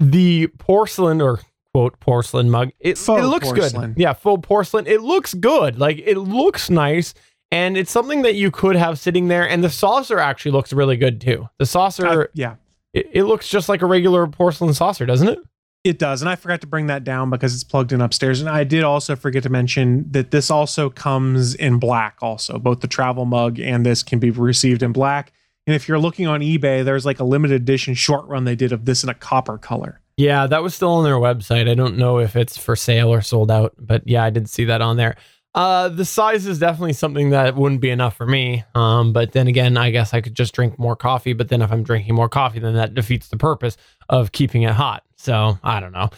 the porcelain or quote porcelain mug it, it looks porcelain. good yeah full porcelain it looks good like it looks nice and it's something that you could have sitting there and the saucer actually looks really good too the saucer I- yeah. it, it looks just like a regular porcelain saucer doesn't it It does. And I forgot to bring that down because it's plugged in upstairs. And I did also forget to mention that this also comes in black, also. Both the travel mug and this can be received in black. And if you're looking on eBay, there's like a limited edition short run they did of this in a copper color. yeah that was still on their website i don't know if it's for sale or sold out but yeah i did see that on there uh the size is definitely something that wouldn't be enough for me um but then again i guess i could just drink more coffee but then if i'm drinking more coffee then that defeats the purpose of keeping it hot so i don't know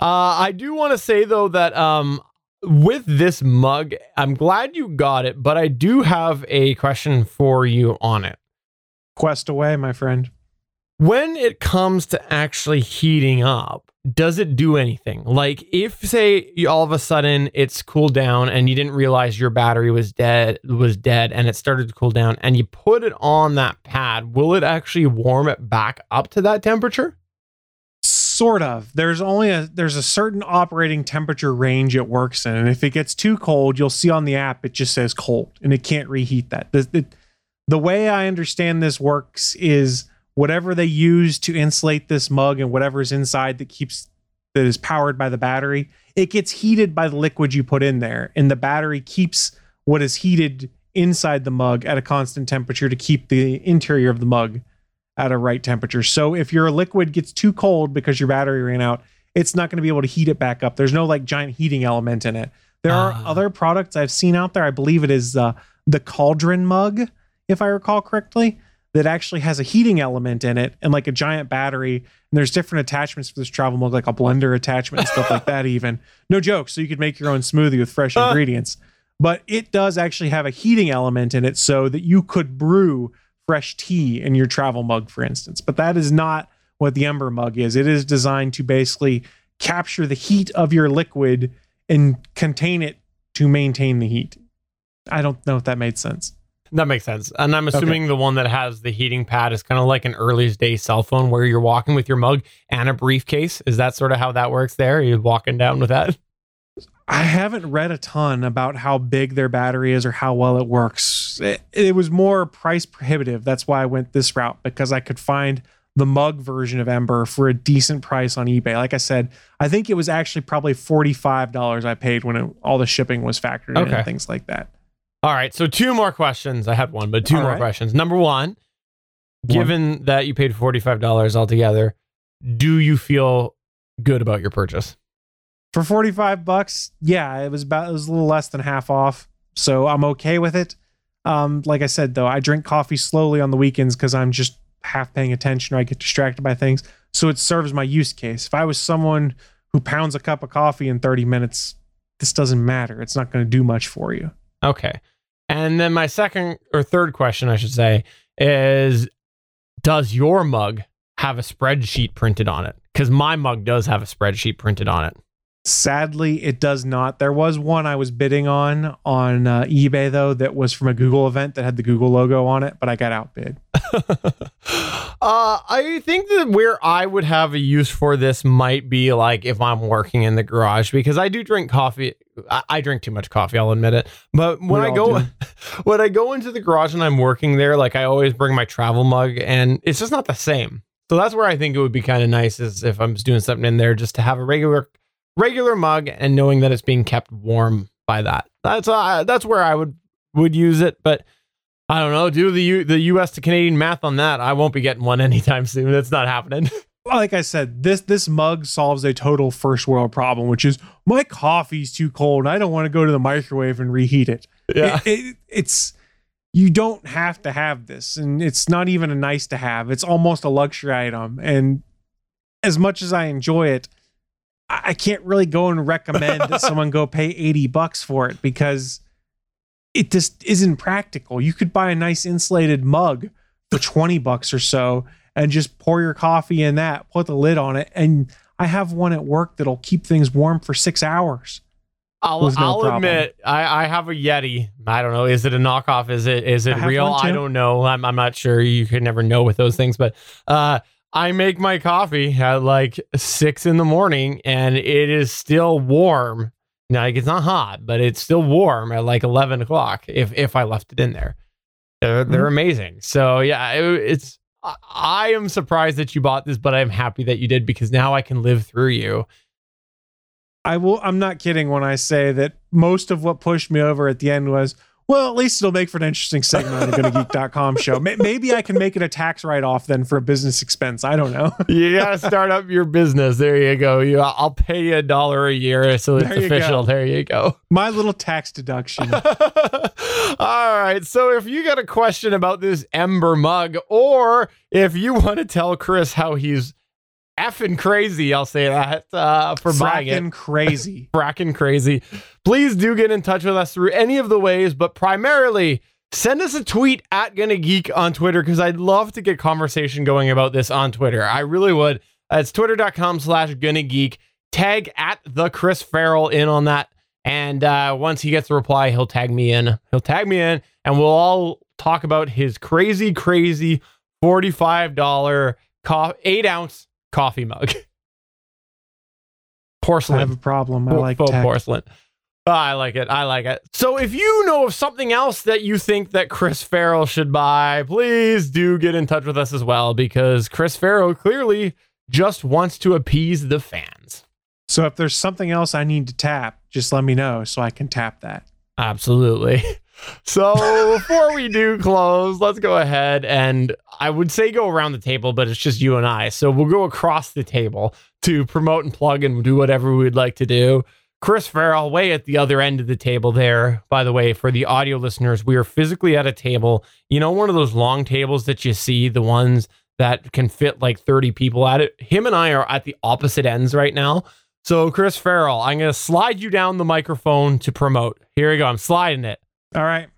uh i do want to say though that um with this mug i'm glad you got it but i do have a question for you on it Quest away, my friend. when it comes to actually heating up, does it do anything? Like if say you, all of a sudden it's cooled down and you didn't realize your battery was dead was dead and it started to cool down and you put it on that pad, will it actually warm it back up to that temperature? Sort of. There's only a there's a certain operating temperature range it works in. And if it gets too cold, you'll see on the app it just says cold and it can't reheat that. The, the, the way I understand this works is whatever they use to insulate this mug and whatever's inside that keeps that is powered by the battery, it gets heated by the liquid you put in there. And the battery keeps what is heated inside the mug at a constant temperature to keep the interior of the mug at a right temperature. So if your liquid gets too cold because your battery ran out, it's not going to be able to heat it back up. There's no like giant heating element in it. There are Ah. other products I've seen out there. I believe it is uh, the Cauldryn mug, if I recall correctly, that actually has a heating element in it and like a giant battery. And there's different attachments for this travel mug, like a blender attachment and stuff like that. Even no joke. So you could make your own smoothie with fresh Uh. ingredients. But it does actually have a heating element in it so that you could brew fresh tea in your travel mug, for instance. But that is not what the Ember mug is. It is designed to basically capture the heat of your liquid and contain it to maintain the heat. I don't know if that made sense. That makes sense. And I'm assuming the one that has the heating pad is kind of like an early day cell phone where you're walking with your mug and a briefcase. Is that sort of how that works there? You're walking down with that? I haven't read a ton about how big their battery is or how well it works. It, it was more price prohibitive. That's why I went this route because I could find the mug version of Ember for a decent price on eBay. Like I said, I think it was actually probably $45 I paid when it, all the shipping was factored in and things like that. All right. So two more questions. I had one, but two All more right. questions. Number one, given that you paid $45 altogether, do you feel good about your purchase? For 45 bucks, yeah, it was about it was a little less than half off. So I'm okay with it. Um, like I said though, I drink coffee slowly on the weekends because I'm just half paying attention or I get distracted by things. So it serves my use case. If I was someone who pounds a cup of coffee in 30 minutes, this doesn't matter. It's not going to do much for you. Okay. And then my second or third question, I should say, is Does your mug have a spreadsheet printed on it? Because my mug does have a spreadsheet printed on it. Sadly, it does not. There was one I was bidding on on uh, eBay though that was from a Google event that had the Google logo on it, but I got outbid. uh, I think that where I would have a use for this might be like if I'm working in the garage because I do drink coffee. I, I drink too much coffee, I'll admit it. But when We I go do. when I go into the garage and I'm working there, like I always bring my travel mug, and it's just not the same. So that's where I think it would be kind of nice is if I'm just doing something in there, just to have a regular regular mug and knowing that it's being kept warm by that. That's uh, that's where I would would use it, but. I don't know. Do the U- the U.S. to Canadian math on that? I won't be getting one anytime soon. That's not happening. Like I said, this this mug solves a total first world problem, which is my coffee's too cold I don't want to go to the microwave and reheat it. yeah. It- it- it's you don't have to have this, and it's not even a nice to have. It's almost a luxury item, and as much as I enjoy it, I can't really go and recommend that someone go pay eighty bucks for it because it just isn't practical. You could buy a nice insulated mug for twenty bucks or so, and just pour your coffee in that, put the lid on it, and I have one at work that'll keep things warm for six hours. I'll, no I'll admit I, I have a Yeti. I don't know. Is it a knockoff? Is it is it I real? I don't know. I'm I'm not sure. You could never know with those things. But uh, I make my coffee at like six in the morning, and it is still warm. Now like, it's not hot, but it's still warm at like eleven o'clock. If if I left it in there, they're, mm-hmm. they're amazing. So yeah, it, it's. I- I am surprised that you bought this, but I'm happy that you did because now I can live through you. I will. I'm not kidding when I say that most of what pushed me over at the end was, well, at least it'll make for an interesting segment on the GonnaGeek.com show. Maybe I can make it a tax write off then for a business expense. I don't know. you gotta start up your business. There you go. You, I'll pay you a dollar a year, so it's There official. go. There you go. My little tax deduction. All right. So if you got a question about this Ember mug, or if you want to tell Chris how he's effing crazy, I'll say that uh, for buying it Fracking crazy. fracking crazy, please do get in touch with us through any of the ways, but primarily send us a tweet at Gonna Geek on Twitter because I'd love to get conversation going about this on Twitter. I really would. It's twitter.com slash Gonna Geek. Tag at the Chris Ferrell in on that. And uh, once he gets a reply, he'll tag me in. He'll tag me in, and we'll all talk about his crazy, crazy $45 co- eight ounce coffee mug. Porcelain. I have a problem. I like faux tech. porcelain. Oh, I like it. I like it. So if you know of something else that you think that Chris Ferrell should buy, please do get in touch with us as well because Chris Ferrell clearly just wants to appease the fans. So if there's something else I need to tap, just let me know so I can tap that. Absolutely. So before we do close, let's go ahead and I would say go around the table, but it's just you and I. So we'll go across the table to promote and plug and do whatever we'd like to do. Chris Ferrell, way at the other end of the table there. By the way, for the audio listeners, we are physically at a table. You know, one of those long tables that you see, the ones that can fit like 30 people at it. Him and I are at the opposite ends right now. So, Chris Ferrell, I'm going to slide you down the microphone to promote. Here we go. I'm sliding it. All right.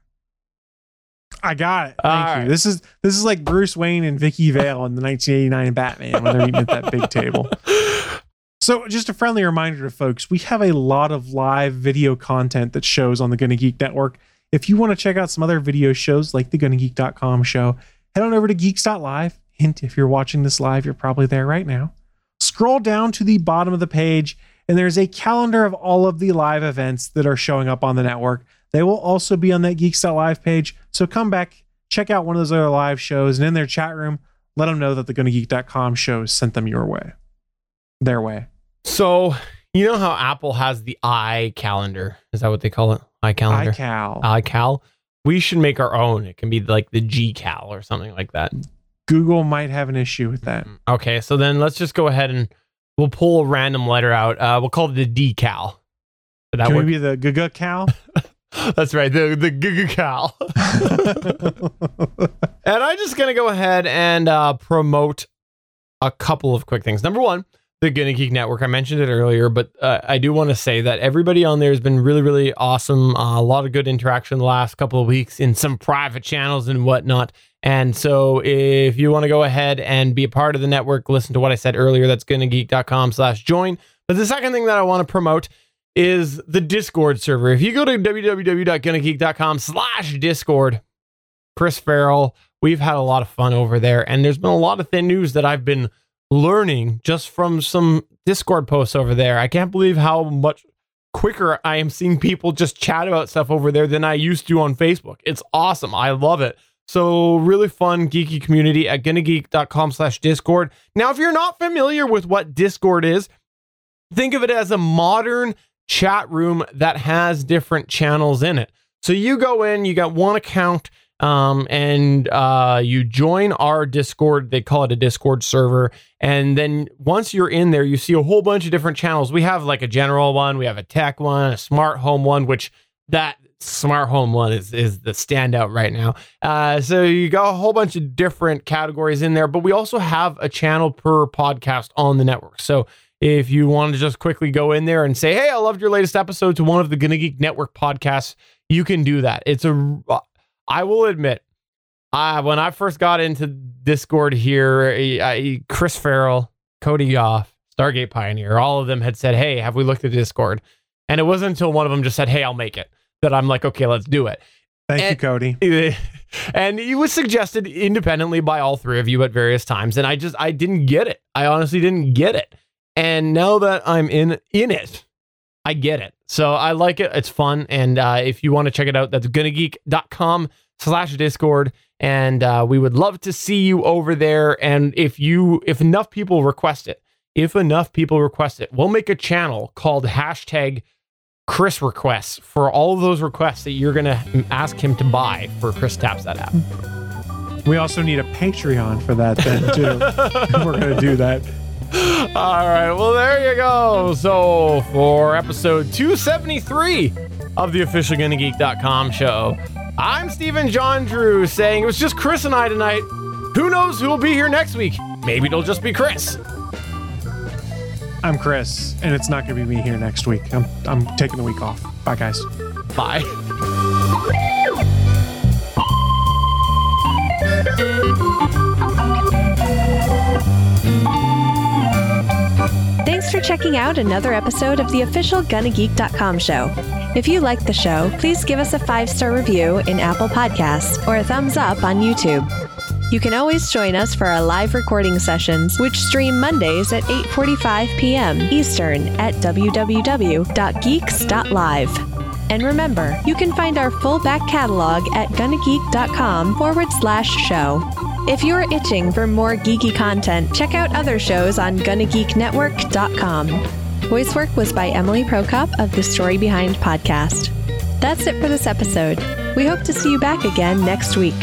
I got it. Thank All you. right. This is this is like Bruce Wayne and Vicki Vale in the 1989 Batman when they're eating at that big table. So, just a friendly reminder to folks, we have a lot of live video content that shows on the Gonna Geek Network. If you want to check out some other video shows like the GonnaGeek.com show, head on over to geeks.live. Hint, if you're watching this live, you're probably there right now. Scroll down to the bottom of the page, and there's a calendar of all of the live events that are showing up on the network. They will also be on that geeks.live page. So come back, check out one of those other live shows, and in their chat room, let them know that the GonnaGeek.com show sent them your way. Their way. So, you know how Apple has the iCalendar? Is that what they call it? iCalendar. iCal. iCal? We should make our own. It can be like the GCal or something like that. Google might have an issue with that. Okay, so then let's just go ahead and We'll pull a random letter out. Uh, we'll call it the decal. Would that Can we be the Gaga? That's right, the the gigacal. and I'm just gonna go ahead and uh, promote a couple of quick things. Number one, the Gonna Geek Network. I mentioned it earlier, but uh, I do want to say that everybody on there has been really, really awesome. Uh, a lot of good interaction the last couple of weeks in some private channels and whatnot. And so, if you want to go ahead and be a part of the network, listen to what I said earlier. That's gonnageek.com slash join. But the second thing that I want to promote is the Discord server. If you go to www.gonnageek.com slash Discord, Chris Ferrell, we've had a lot of fun over there. And there's been a lot of thin news that I've been learning just from some Discord posts over there. I can't believe how much quicker I am seeing people just chat about stuff over there than I used to on Facebook. It's awesome. I love it. So really fun geeky community at gonnageek.com slash discord. Now, if you're not familiar with what Discord is, think of it as a modern chat room that has different channels in it. So you go in, you got one account, um, and uh, you join our Discord. They call it a Discord server. And then once you're in there, you see a whole bunch of different channels. We have like a general one, we have a tech one, a smart home one, which that smart home one is is the standout right now. Uh, so you got a whole bunch of different categories in there, but we also have a channel per podcast on the network. So if you want to just quickly go in there and say, "Hey, I loved your latest episode to one of the Gonna Geek Network podcasts," you can do that. It's a, I will admit, I, when I first got into Discord here, I, Chris Ferrell, Cody Goff, Stargate Pioneer, all of them had said, "Hey, have we looked at Discord?" And it wasn't until one of them just said, "Hey, I'll make it," that I'm like, "Okay, let's do it." Thank you, Cody. and it was suggested independently by all three of you at various times and i just i didn't get it i honestly didn't get it and now that i'm in in it i get it so i like it it's fun and uh, if you want to check it out that's gonnageek.com slash discord and uh, we would love to see you over there and if you if enough people request it if enough people request it we'll make a channel called hashtag Chris requests for all of those requests that you're going to ask him to buy for Chris Taps That app. We also need a Patreon for that then too. We're gonna do that. All right, well, there you go. So, for episode 273 of the official GonnaGeek.com show, I'm Stephen Jondrew saying it was just Chris and I tonight. Who knows who will be here next week? Maybe it'll just be Chris. I'm Chris, and it's not gonna be me here next week. I'm I'm taking the week off. Bye guys. Bye. Thanks for checking out another episode of the official GonnaGeek.com show. If you like the show, please give us a five star review in Apple Podcasts or a thumbs up on YouTube. You can always join us for our live recording sessions, which stream Mondays at 8:45 p.m. Eastern at www.geeks.live. And remember, you can find our full back catalog at gonnageek.com forward slash show. If you're itching for more geeky content, check out other shows on GonnaGeekNetwork.com. Voice work was by Emily Prokop of the Story Behind podcast. That's it for this episode. We hope to see you back again next week.